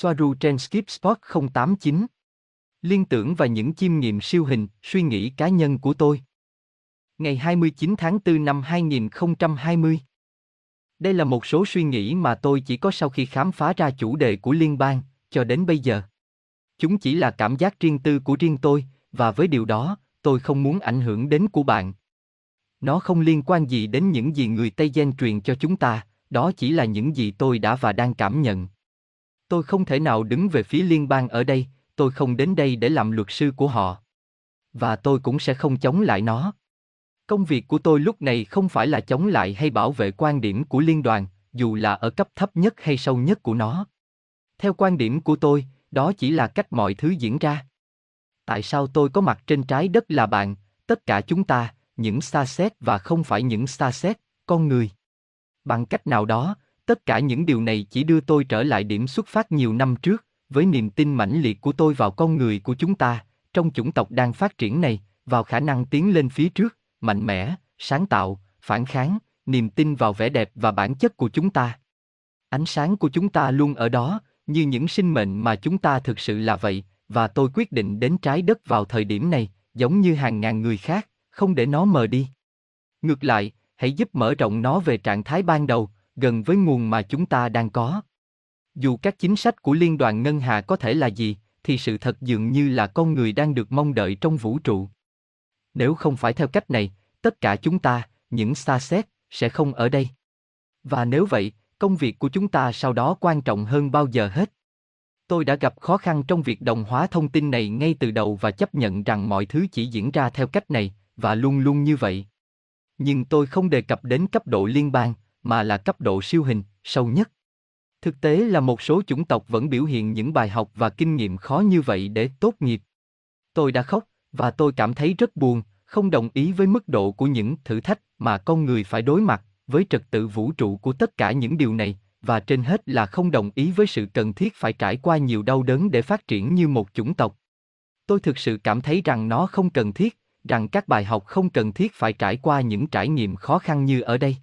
Soaru trên Skip Spot 089. Liên tưởng và những chiêm nghiệm siêu hình, suy nghĩ cá nhân của tôi. Ngày 29 tháng 4 năm 2020. Đây là một số suy nghĩ mà tôi chỉ có sau khi khám phá ra chủ đề của liên bang, cho đến bây giờ. Chúng chỉ là cảm giác riêng tư của riêng tôi, và với điều đó, tôi không muốn ảnh hưởng đến của bạn. Nó không liên quan gì đến những gì người Tây Gen truyền cho chúng ta, đó chỉ là những gì tôi đã và đang cảm nhận. Tôi không thể nào đứng về phía liên bang ở đây, tôi không đến đây để làm luật sư của họ. Và tôi cũng sẽ không chống lại nó. Công việc của tôi lúc này không phải là chống lại hay bảo vệ quan điểm của liên đoàn, dù là ở cấp thấp nhất hay sâu nhất của nó. Theo quan điểm của tôi, đó chỉ là cách mọi thứ diễn ra. Tại sao tôi có mặt trên trái đất là bạn, tất cả chúng ta, những xa xét và không phải những xa xét, con người. Bằng cách nào đó, tất cả những điều này chỉ đưa tôi trở lại điểm xuất phát nhiều năm trước, với niềm tin mãnh liệt của tôi vào con người của chúng ta, trong chủng tộc đang phát triển này, vào khả năng tiến lên phía trước, mạnh mẽ, sáng tạo, phản kháng, niềm tin vào vẻ đẹp và bản chất của chúng ta. Ánh sáng của chúng ta luôn ở đó, như những sinh mệnh mà chúng ta thực sự là vậy, và tôi quyết định đến trái đất vào thời điểm này, giống như hàng ngàn người khác, không để nó mờ đi. Ngược lại, hãy giúp mở rộng nó về trạng thái ban đầu, gần với nguồn mà chúng ta đang có. Dù các chính sách của Liên đoàn Ngân hà có thể là gì, thì sự thật dường như là con người đang được mong đợi trong vũ trụ. Nếu không phải theo cách này, tất cả chúng ta, những xa xét, sẽ không ở đây. Và nếu vậy, công việc của chúng ta sau đó quan trọng hơn bao giờ hết. Tôi đã gặp khó khăn trong việc đồng hóa thông tin này ngay từ đầu và chấp nhận rằng mọi thứ chỉ diễn ra theo cách này, và luôn luôn như vậy. Nhưng tôi không đề cập đến cấp độ liên bang, mà là cấp độ siêu hình, sâu nhất. Thực tế là một số chủng tộc vẫn biểu hiện những bài học và kinh nghiệm khó như vậy để tốt nghiệp. Tôi đã khóc, và tôi cảm thấy rất buồn, không đồng ý với mức độ của những thử thách mà con người phải đối mặt, với trật tự vũ trụ của tất cả những điều này, và trên hết là không đồng ý với sự cần thiết phải trải qua nhiều đau đớn để phát triển như một chủng tộc. Tôi thực sự cảm thấy rằng nó không cần thiết, rằng các bài học không cần thiết phải trải qua những trải nghiệm khó khăn như ở đây.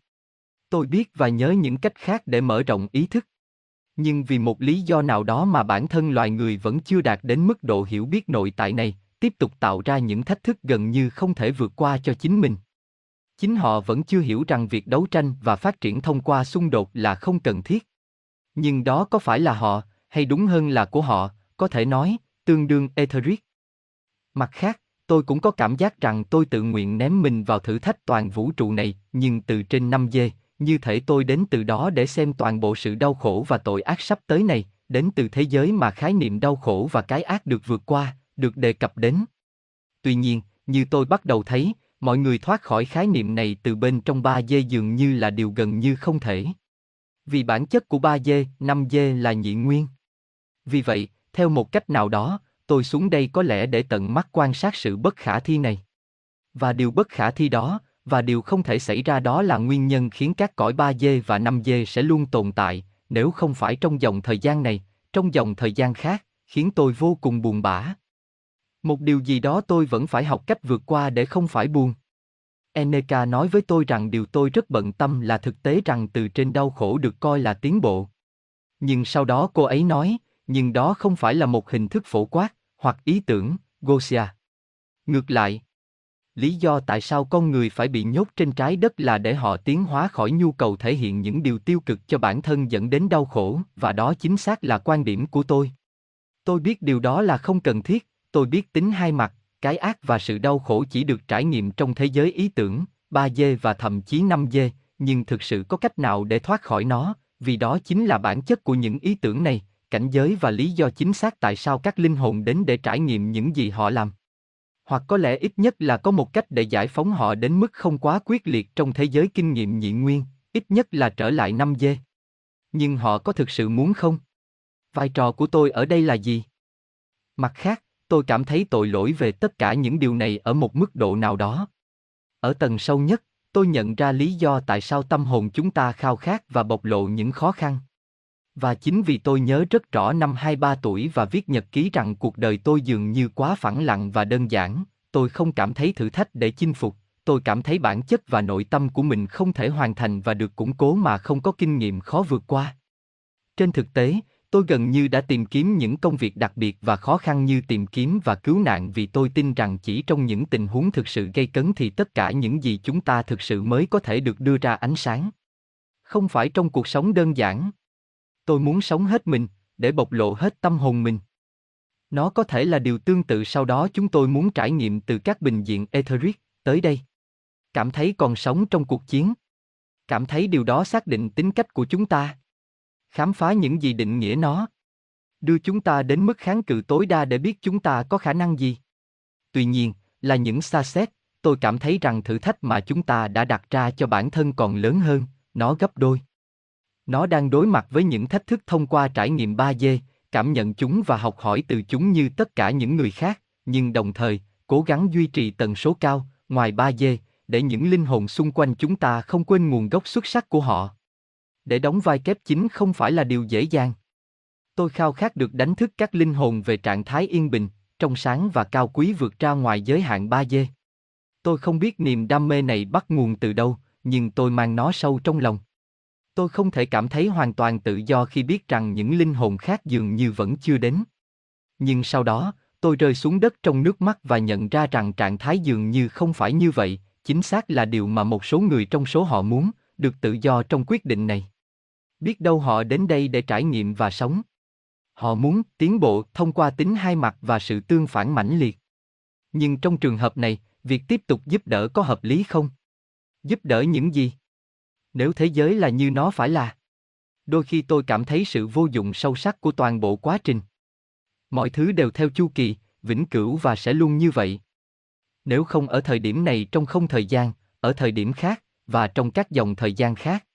Tôi biết và nhớ những cách khác để mở rộng ý thức. Nhưng vì một lý do nào đó mà bản thân loài người vẫn chưa đạt đến mức độ hiểu biết nội tại này, tiếp tục tạo ra những thách thức gần như không thể vượt qua cho chính mình. Chính họ vẫn chưa hiểu rằng việc đấu tranh và phát triển thông qua xung đột là không cần thiết. Nhưng đó có phải là họ, hay đúng hơn là của họ, có thể nói, tương đương etheric. Mặt khác, tôi cũng có cảm giác rằng tôi tự nguyện ném mình vào thử thách toàn vũ trụ này, nhưng từ trên 5 dê, như thể tôi đến từ đó để xem toàn bộ sự đau khổ và tội ác sắp tới này, đến từ thế giới mà khái niệm đau khổ và cái ác được vượt qua, được đề cập đến. Tuy nhiên, như tôi bắt đầu thấy, mọi người thoát khỏi khái niệm này từ bên trong 3 dê dường như là điều gần như không thể. Vì bản chất của 3 dê, 5 dê là nhị nguyên. Vì vậy, theo một cách nào đó, tôi xuống đây có lẽ để tận mắt quan sát sự bất khả thi này. Và điều bất khả thi đó, và điều không thể xảy ra đó là nguyên nhân khiến các cõi 3 dê và 5 dê sẽ luôn tồn tại, nếu không phải trong dòng thời gian này, trong dòng thời gian khác, khiến tôi vô cùng buồn bã. Một điều gì đó tôi vẫn phải học cách vượt qua để không phải buồn. Eneka nói với tôi rằng điều tôi rất bận tâm là thực tế rằng từ trên đau khổ được coi là tiến bộ. Nhưng sau đó cô ấy nói, nhưng đó không phải là một hình thức phổ quát, hoặc ý tưởng, Gosia. Ngược lại, lý do tại sao con người phải bị nhốt trên trái đất là để họ tiến hóa khỏi nhu cầu thể hiện những điều tiêu cực cho bản thân dẫn đến đau khổ, và đó chính xác là quan điểm của tôi. Tôi biết điều đó là không cần thiết, tôi biết tính hai mặt, cái ác và sự đau khổ chỉ được trải nghiệm trong thế giới ý tưởng, 3D và thậm chí 5D, nhưng thực sự có cách nào để thoát khỏi nó, vì đó chính là bản chất của những ý tưởng này, cảnh giới và lý do chính xác tại sao các linh hồn đến để trải nghiệm những gì họ làm. Hoặc có lẽ ít nhất là có một cách để giải phóng họ đến mức không quá quyết liệt trong thế giới kinh nghiệm nhị nguyên, ít nhất là trở lại 5D. Nhưng họ có thực sự muốn không? Vai trò của tôi ở đây là gì? Mặt khác, tôi cảm thấy tội lỗi về tất cả những điều này ở một mức độ nào đó. Ở tầng sâu nhất, tôi nhận ra lý do tại sao tâm hồn chúng ta khao khát và bộc lộ những khó khăn. Và chính vì tôi nhớ rất rõ năm 23 tuổi và viết nhật ký rằng cuộc đời tôi dường như quá phẳng lặng và đơn giản, tôi không cảm thấy thử thách để chinh phục, tôi cảm thấy bản chất và nội tâm của mình không thể hoàn thành và được củng cố mà không có kinh nghiệm khó vượt qua. Trên thực tế, Tôi gần như đã tìm kiếm những công việc đặc biệt và khó khăn như tìm kiếm và cứu nạn vì tôi tin rằng chỉ trong những tình huống thực sự gây cấn thì tất cả những gì chúng ta thực sự mới có thể được đưa ra ánh sáng. Không phải trong cuộc sống đơn giản. Tôi muốn sống hết mình, để bộc lộ hết tâm hồn mình. Nó có thể là điều tương tự sau đó chúng tôi muốn trải nghiệm từ các bình diện etheric tới đây. Cảm thấy còn sống trong cuộc chiến. Cảm thấy điều đó xác định tính cách của chúng ta. Khám phá những gì định nghĩa nó. Đưa chúng ta đến mức kháng cự tối đa để biết chúng ta có khả năng gì. Tuy nhiên, là những xa xét, tôi cảm thấy rằng thử thách mà chúng ta đã đặt ra cho bản thân còn lớn hơn, nó gấp đôi. Nó đang đối mặt với những thách thức thông qua trải nghiệm 3D, cảm nhận chúng và học hỏi từ chúng như tất cả những người khác, nhưng đồng thời, cố gắng duy trì tần số cao, ngoài 3D, để những linh hồn xung quanh chúng ta không quên nguồn gốc xuất sắc của họ. Để đóng vai kép chính không phải là điều dễ dàng. Tôi khao khát được đánh thức các linh hồn về trạng thái yên bình, trong sáng và cao quý vượt ra ngoài giới hạn 3D. Tôi không biết niềm đam mê này bắt nguồn từ đâu, nhưng tôi mang nó sâu trong lòng. Tôi không thể cảm thấy hoàn toàn tự do khi biết rằng những linh hồn khác dường như vẫn chưa đến. Nhưng sau đó, tôi rơi xuống đất trong nước mắt và nhận ra rằng trạng thái dường như không phải như vậy, chính xác là điều mà một số người trong số họ muốn, được tự do trong quyết định này. Biết đâu họ đến đây để trải nghiệm và sống. Họ muốn tiến bộ thông qua tính hai mặt và sự tương phản mãnh liệt. Nhưng trong trường hợp này, việc tiếp tục giúp đỡ có hợp lý không? Giúp đỡ những gì? Nếu thế giới là như nó phải là. Đôi khi tôi cảm thấy sự vô dụng sâu sắc của toàn bộ quá trình. Mọi thứ đều theo chu kỳ, vĩnh cửu và sẽ luôn như vậy. Nếu không ở thời điểm này trong không thời gian, ở thời điểm khác, và trong các dòng thời gian khác.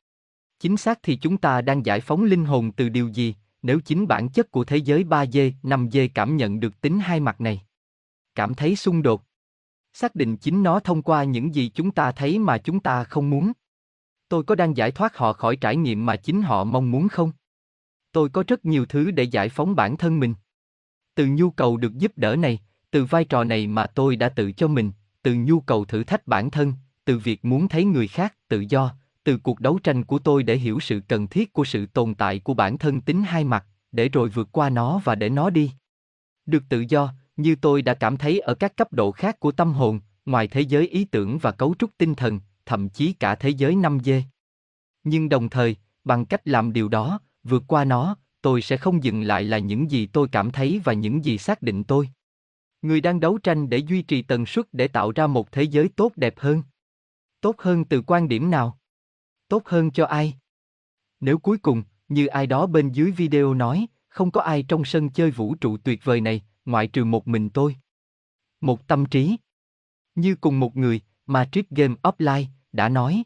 Chính xác thì chúng ta đang giải phóng linh hồn từ điều gì, nếu chính bản chất của thế giới 3D, 5D cảm nhận được tính hai mặt này. Cảm thấy xung đột. Xác định chính nó thông qua những gì chúng ta thấy mà chúng ta không muốn tôi có đang giải thoát họ khỏi trải nghiệm mà chính họ mong muốn không? Tôi có rất nhiều thứ để giải phóng bản thân mình. Từ nhu cầu được giúp đỡ này, từ vai trò này mà tôi đã tự cho mình, từ nhu cầu thử thách bản thân, từ việc muốn thấy người khác tự do, từ cuộc đấu tranh của tôi để hiểu sự cần thiết của sự tồn tại của bản thân tính hai mặt, để rồi vượt qua nó và để nó đi. Được tự do, như tôi đã cảm thấy ở các cấp độ khác của tâm hồn, ngoài thế giới ý tưởng và cấu trúc tinh thần, thậm chí cả thế giới 5G. Nhưng đồng thời, bằng cách làm điều đó, vượt qua nó, tôi sẽ không dừng lại là những gì tôi cảm thấy và những gì xác định tôi. Người đang đấu tranh để duy trì tần suất để tạo ra một thế giới tốt đẹp hơn. Tốt hơn từ quan điểm nào? Tốt hơn cho ai? Nếu cuối cùng, như ai đó bên dưới video nói, không có ai trong sân chơi vũ trụ tuyệt vời này, ngoại trừ một mình tôi. Một tâm trí. Như cùng một người, Matrix Game Offline, đã nói.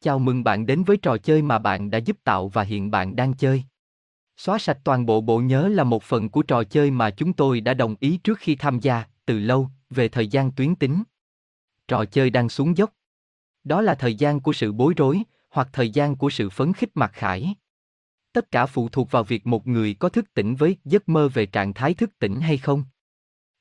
Chào mừng bạn đến với trò chơi mà bạn đã giúp tạo và hiện bạn đang chơi. Xóa sạch toàn bộ bộ nhớ là một phần của trò chơi mà chúng tôi đã đồng ý trước khi tham gia, từ lâu, về thời gian tuyến tính. Trò chơi đang xuống dốc. Đó là thời gian của sự bối rối, hoặc thời gian của sự phấn khích mặc khải. Tất cả phụ thuộc vào việc một người có thức tỉnh với giấc mơ về trạng thái thức tỉnh hay không.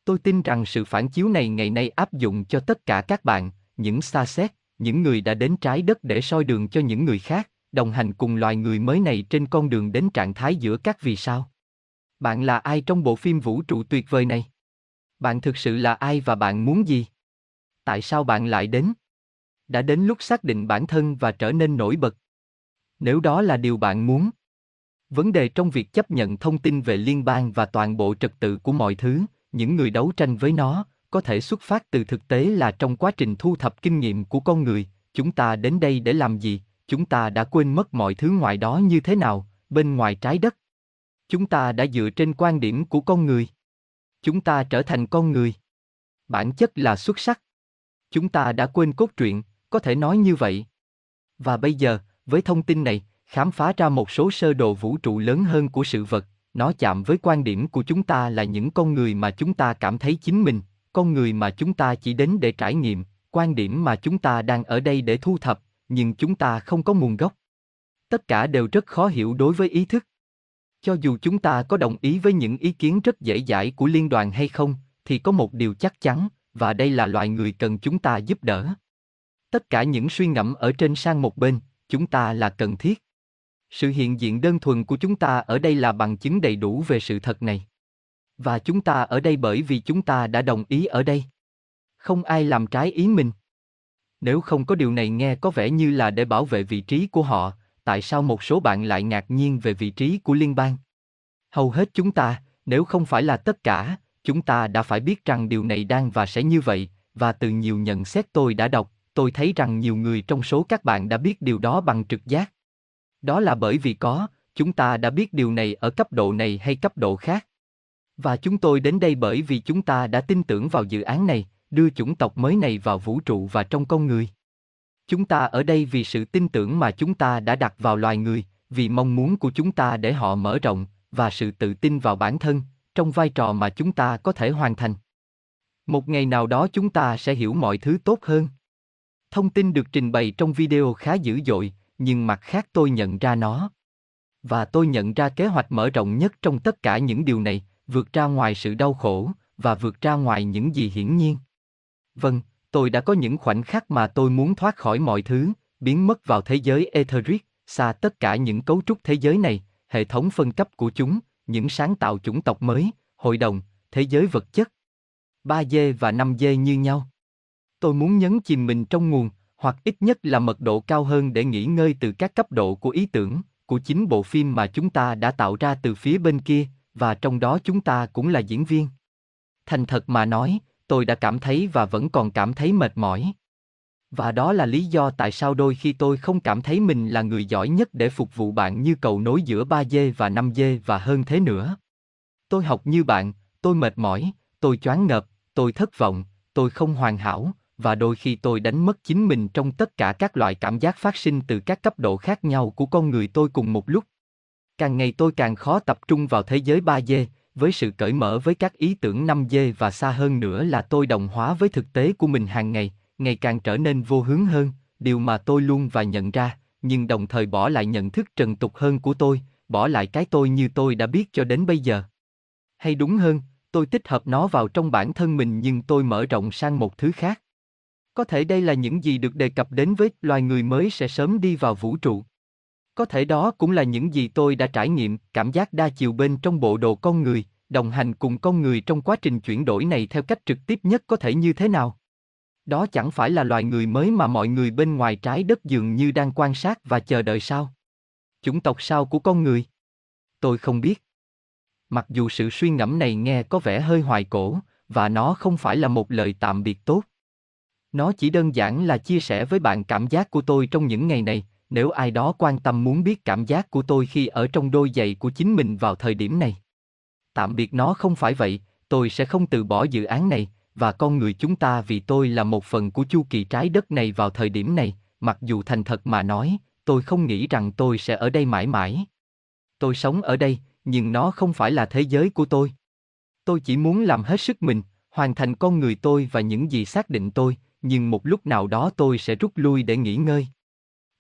Tôi tin rằng sự phản chiếu này ngày nay áp dụng cho tất cả các bạn, những xa xét, những người đã đến trái đất để soi đường cho những người khác, đồng hành cùng loài người mới này trên con đường đến trạng thái giữa các vì sao. Bạn là ai trong bộ phim vũ trụ tuyệt vời này? Bạn thực sự là ai và bạn muốn gì? Tại sao bạn lại đến? Đã đến lúc xác định bản thân và trở nên nổi bật. Nếu đó là điều bạn muốn. Vấn đề trong việc chấp nhận thông tin về liên bang và toàn bộ trật tự của mọi thứ, những người đấu tranh với nó, có thể xuất phát từ thực tế là trong quá trình thu thập kinh nghiệm của con người, chúng ta đến đây để làm gì, chúng ta đã quên mất mọi thứ ngoài đó như thế nào, bên ngoài trái đất. Chúng ta đã dựa trên quan điểm của con người. Chúng ta trở thành con người. Bản chất là xuất sắc. Chúng ta đã quên cốt truyện, có thể nói như vậy. Và bây giờ, với thông tin này, khám phá ra một số sơ đồ vũ trụ lớn hơn của sự vật, nó chạm với quan điểm của chúng ta là những con người mà chúng ta cảm thấy chính mình, con người mà chúng ta chỉ đến để trải nghiệm, quan điểm mà chúng ta đang ở đây để thu thập, nhưng chúng ta không có nguồn gốc. Tất cả đều rất khó hiểu đối với ý thức. Cho dù chúng ta có đồng ý với những ý kiến rất dễ dãi của liên đoàn hay không, thì có một điều chắc chắn, và đây là loại người cần chúng ta giúp đỡ. Tất cả những suy ngẫm ở trên sang một bên, chúng ta là cần thiết. Sự hiện diện đơn thuần của chúng ta ở đây là bằng chứng đầy đủ về sự thật này. Và chúng ta ở đây bởi vì chúng ta đã đồng ý ở đây. Không ai làm trái ý mình. Nếu không có điều này nghe có vẻ như là để bảo vệ vị trí của họ, tại sao một số bạn lại ngạc nhiên về vị trí của liên bang? Hầu hết chúng ta, nếu không phải là tất cả, chúng ta đã phải biết rằng điều này đang và sẽ như vậy, và từ nhiều nhận xét tôi đã đọc, tôi thấy rằng nhiều người trong số các bạn đã biết điều đó bằng trực giác. Đó là bởi vì có, chúng ta đã biết điều này ở cấp độ này hay cấp độ khác. Và chúng tôi đến đây bởi vì chúng ta đã tin tưởng vào dự án này, đưa chủng tộc mới này vào vũ trụ và trong con người. Chúng ta ở đây vì sự tin tưởng mà chúng ta đã đặt vào loài người, vì mong muốn của chúng ta để họ mở rộng, và sự tự tin vào bản thân, trong vai trò mà chúng ta có thể hoàn thành. Một ngày nào đó chúng ta sẽ hiểu mọi thứ tốt hơn. Thông tin được trình bày trong video khá dữ dội, nhưng mặt khác tôi nhận ra nó. Và tôi nhận ra kế hoạch mở rộng nhất trong tất cả những điều này, vượt ra ngoài sự đau khổ, và vượt ra ngoài những gì hiển nhiên. Vâng, tôi đã có những khoảnh khắc mà tôi muốn thoát khỏi mọi thứ, biến mất vào thế giới etheric, xa tất cả những cấu trúc thế giới này, hệ thống phân cấp của chúng, những sáng tạo chủng tộc mới, hội đồng, thế giới vật chất. 3D và 5D như nhau. Tôi muốn nhấn chìm mình trong nguồn, hoặc ít nhất là mật độ cao hơn để nghỉ ngơi từ các cấp độ của ý tưởng, của chính bộ phim mà chúng ta đã tạo ra từ phía bên kia, và trong đó chúng ta cũng là diễn viên. Thành thật mà nói, tôi đã cảm thấy và vẫn còn cảm thấy mệt mỏi. Và đó là lý do tại sao đôi khi tôi không cảm thấy mình là người giỏi nhất để phục vụ bạn như cầu nối giữa 3 dê và 5 dê và hơn thế nữa. Tôi học như bạn, tôi mệt mỏi, tôi choáng ngợp, tôi thất vọng, tôi không hoàn hảo, và đôi khi tôi đánh mất chính mình trong tất cả các loại cảm giác phát sinh từ các cấp độ khác nhau của con người tôi cùng một lúc. Càng ngày tôi càng khó tập trung vào thế giới 3D, với sự cởi mở với các ý tưởng 5D và xa hơn nữa là tôi đồng hóa với thực tế của mình hàng ngày, ngày càng trở nên vô hướng hơn, điều mà tôi luôn và nhận ra, nhưng đồng thời bỏ lại nhận thức trần tục hơn của tôi, bỏ lại cái tôi như tôi đã biết cho đến bây giờ. Hay đúng hơn, tôi tích hợp nó vào trong bản thân mình nhưng tôi mở rộng sang một thứ khác. Có thể đây là những gì được đề cập đến với loài người mới sẽ sớm đi vào vũ trụ. Có thể đó cũng là những gì tôi đã trải nghiệm, cảm giác đa chiều bên trong bộ đồ con người, đồng hành cùng con người trong quá trình chuyển đổi này theo cách trực tiếp nhất có thể như thế nào. Đó chẳng phải là loài người mới mà mọi người bên ngoài trái đất dường như đang quan sát và chờ đợi sao? Chủng tộc sao của con người? Tôi không biết. Mặc dù sự suy ngẫm này nghe có vẻ hơi hoài cổ, và nó không phải là một lời tạm biệt tốt. Nó chỉ đơn giản là chia sẻ với bạn cảm giác của tôi trong những ngày này, nếu ai đó quan tâm muốn biết cảm giác của tôi khi ở trong đôi giày của chính mình vào thời điểm này. Tạm biệt nó không phải vậy, tôi sẽ không từ bỏ dự án này, và con người chúng ta vì tôi là một phần của chu kỳ trái đất này vào thời điểm này, mặc dù thành thật mà nói, tôi không nghĩ rằng tôi sẽ ở đây mãi mãi. Tôi sống ở đây, nhưng nó không phải là thế giới của tôi. Tôi chỉ muốn làm hết sức mình, hoàn thành con người tôi và những gì xác định tôi, nhưng một lúc nào đó tôi sẽ rút lui để nghỉ ngơi.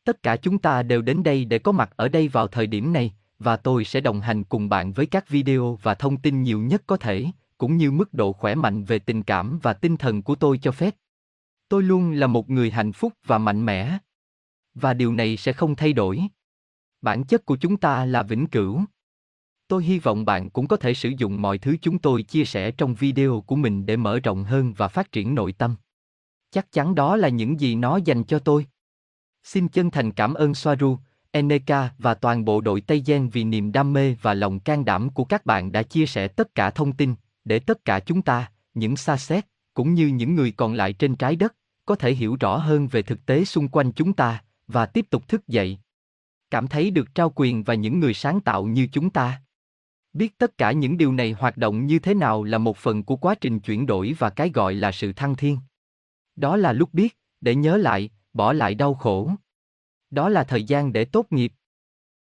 Tất cả chúng ta đều đến đây để có mặt ở đây vào thời điểm này, và tôi sẽ đồng hành cùng bạn với các video và thông tin nhiều nhất có thể, cũng như mức độ khỏe mạnh về tình cảm và tinh thần của tôi cho phép. Tôi luôn là một người hạnh phúc và mạnh mẽ. Và điều này sẽ không thay đổi. Bản chất của chúng ta là vĩnh cửu. Tôi hy vọng bạn cũng có thể sử dụng mọi thứ chúng tôi chia sẻ trong video của mình để mở rộng hơn và phát triển nội tâm. Chắc chắn đó là những gì nó dành cho tôi. Xin chân thành cảm ơn Soaru, Eneka và toàn bộ đội Tây Gen vì niềm đam mê và lòng can đảm của các bạn đã chia sẻ tất cả thông tin, để tất cả chúng ta, những xa xét, cũng như những người còn lại trên trái đất, có thể hiểu rõ hơn về thực tế xung quanh chúng ta, và tiếp tục thức dậy. Cảm thấy được trao quyền và những người sáng tạo như chúng ta. Biết tất cả những điều này hoạt động như thế nào là một phần của quá trình chuyển đổi và cái gọi là sự thăng thiên. Đó là lúc biết, để nhớ lại, bỏ lại đau khổ. Đó là thời gian để tốt nghiệp.